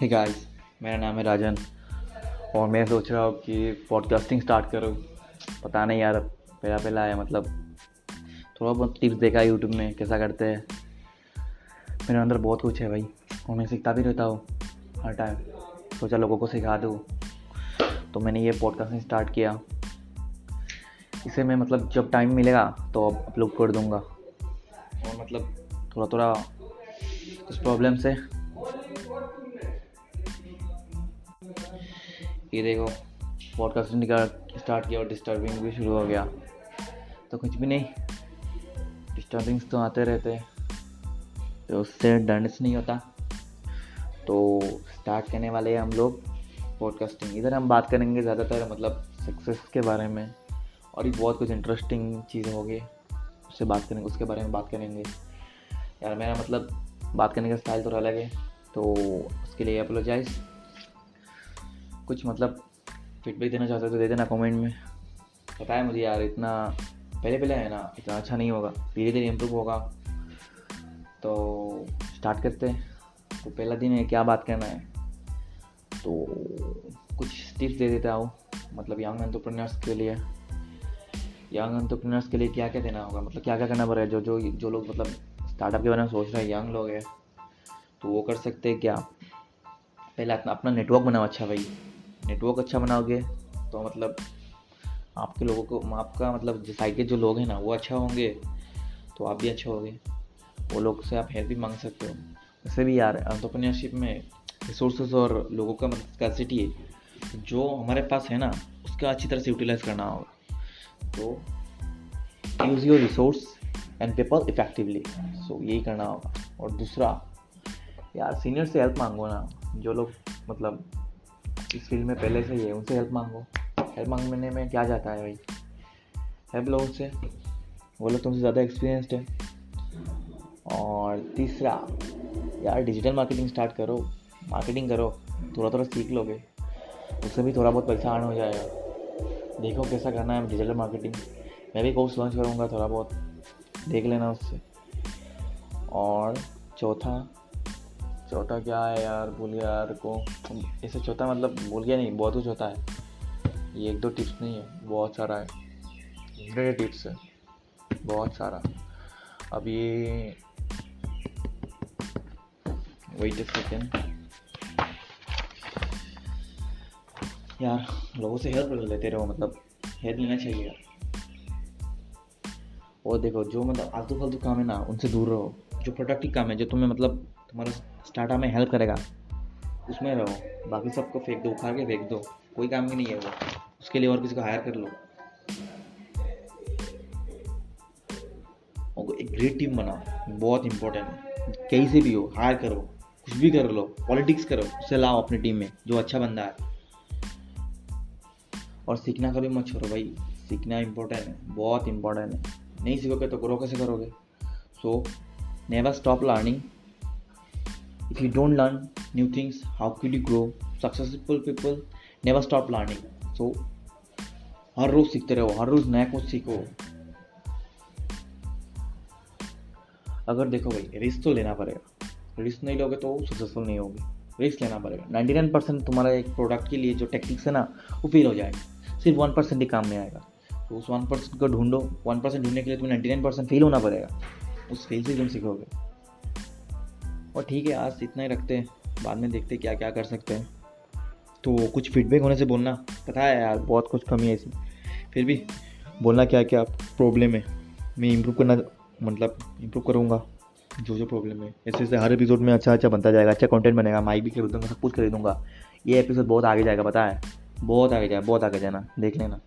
Hey guys मेरा नाम है राजन और मैं सोच रहा हूँ कि पॉडकास्टिंग स्टार्ट करूँ। पता नहीं यार, पहला पहला है मतलब। थोड़ा बहुत टिप्स देखा यूट्यूब में, कैसा करते हैं। मेरे अंदर बहुत कुछ है भाई, और मैं सीखता भी रहता हूँ हर टाइम सोचा लोगों को सिखा दूँ। तो मैंने ये पॉडकास्टिंग स्टार्ट किया। इसे मैं मतलब जब टाइम मिलेगा तो अब अपलोड कर दूँगा। और मतलब थोड़ा थोड़ा कुछ प्रॉब्लम से ये देखो पॉडकास्टिंग का स्टार्ट किया और डिस्टर्बिंग भी शुरू हो गया। तो कुछ भी नहीं डिस्टर्बिंग्स तो आते रहते हैं। तो उससे डरनेस नहीं होता। तो स्टार्ट करने वाले हैं हम लोग पॉडकास्टिंग इधर हम बात करेंगे ज़्यादातर मतलब सक्सेस के बारे में। और भी बहुत कुछ इंटरेस्टिंग चीज़ें होगी, उससे बात करेंगे, उसके बारे में बात करेंगे। यार मेरा मतलब बात करने का स्टाइल थोड़ा अलग है तो उसके लिए अपोलोजाइज कुछ मतलब फीडबैक देना चाहते हो तो दे देना कमेंट में। पता है मुझे यार, इतना पहले पहले है ना, इतना अच्छा नहीं होगा। धीरे धीरे इम्प्रूव होगा। तो स्टार्ट करते हैं। तो पहला दिन है, क्या बात करना है? तो कुछ टिप्स दे देता हूँ। मतलब यंग एंटरप्रेन्योर्स के लिए। यंग एंटरप्रेन्योर्स के लिए क्या क्या देना होगा? मतलब क्या क्या करना पड़ेगा? जो जो जो लोग मतलब स्टार्टअप के बारे में सोच रहे हैं यंग लोग हैं तो वो कर सकते हैं क्या? पहले अपना नेटवर्क बनाओ अच्छा भाई। नेटवर्क अच्छा बनाओगे तो मतलब आपके लोगों को, आपका मतलब साइड के जो लोग हैं ना, वो अच्छा होंगे तो आप भी अच्छे होंगे। वो लोग से आप हेल्प भी मांग सकते हो। वैसे भी यार एंटरप्रेन्योरशिप में रिसोर्सेज और लोगों का मतलब कैपेसिटी है, जो हमारे पास है ना, उसका अच्छी तरह से यूटिलाइज करना होगा। तो use your resource and paper effectively so यही करना होगा। और दूसरा, यार सीनियर से हेल्प मांगो ना, जो लोग मतलब इस फ़ील्ड में पहले से ही है, उनसे हेल्प मांगो। हेल्प मांगने में क्या जाता है भाई? हेल्प लो उनसे वो लोग तुमसे ज़्यादा एक्सपीरियंसड है। और तीसरा, यार डिजिटल मार्केटिंग स्टार्ट करो। मार्केटिंग करो। थोड़ा थोड़ा सीख लोगे। उससे भी थोड़ा बहुत पैसा आना हो जाएगा। देखो कैसा करना है डिजिटल मार्केटिंग मैं भी कोर्स लॉन्च करूँगा थोड़ा बहुत देख लेना उससे। और चौथा चौथा क्या है यार? भूल गया यार को। ऐसे चौथा मतलब भूल गया नहीं, बहुत कुछ होता है। ये एक दो टिप्स नहीं है, बहुत सारा है। टिप्स है, बहुत सारा। अब ये वेट ए सेकेंड यार, लोगों से हेल्प लेते रहो मतलब हेल्प लेना चाहिए यार। और देखो, जो मतलब आलतू फालतू काम है ना, उनसे दूर रहो। जो प्रोडक्टिव काम है, जो तुम्हें मतलब तुम्हारा स्टार्टअप में हेल्प करेगा। उसमें रहो। बाकी सबको फेंक दो, उखाड़ के फेंक दो। कोई काम की नहीं है वो। उसके लिए और किसी को हायर कर लो। और एक ग्रेट टीम बनाओ। बहुत इंपॉर्टेंट है। कहीं से भी हो हायर करो। कुछ भी कर लो। पॉलिटिक्स करो। उसे लाओ अपनी टीम में, जो अच्छा बंदा है। और सीखना कभी मत छोड़ो भाई। सीखना इंपॉर्टेंट है। बहुत इंपॉर्टेंट है। नहीं सीखोगे तो ग्रो कैसे करोगे? So never stop learning if you don't learn new things how can you grow successful people never stop learning so हर रोज सीखते रहो, हर रोज नया कुछ सीखो। अगर देखो भाई रिस्क तो लेना पड़ेगा। रिस्क नहीं लोगे तो सक्सेसफुल नहीं होगे। रिस्क लेना पड़ेगा। नाइन्टी नाइन परसेंट तुम्हारा एक प्रोडक्ट के लिए जो टेक्निक्स है ना, वो फेल हो जाएगा। सिर्फ़ वन परसेंट ही काम में आएगा। तो उस वन परसेंट को ढूंढो। वन परसेंट ढूँढने के लिए तुम्हें नाइन्टी नाइन परसेंट फेल होना पड़ेगा। उस फेल से तुम सीखोगे। और ठीक है, आज इतना ही रखते हैं। बाद में देखते क्या क्या कर सकते हैं। तो कुछ फीडबैक होने से बोलना। पता है यार, बहुत कुछ कमी है इसमें। फिर भी बोलना क्या क्या प्रॉब्लम है। मैं इम्प्रूव करना मतलब इम्प्रूव करूँगा। जो जो प्रॉब्लम है। ऐसे ऐसे हर एपिसोड में अच्छा अच्छा बनता जाएगा अच्छा कंटेंट बनेगा। माइक भी खरीदूँगा सब कुछ खरीदूँगा। ये एपिसोड बहुत आगे जाएगा, पता है। बहुत आगे जाएगा बहुत आगे जाना। देख लेना।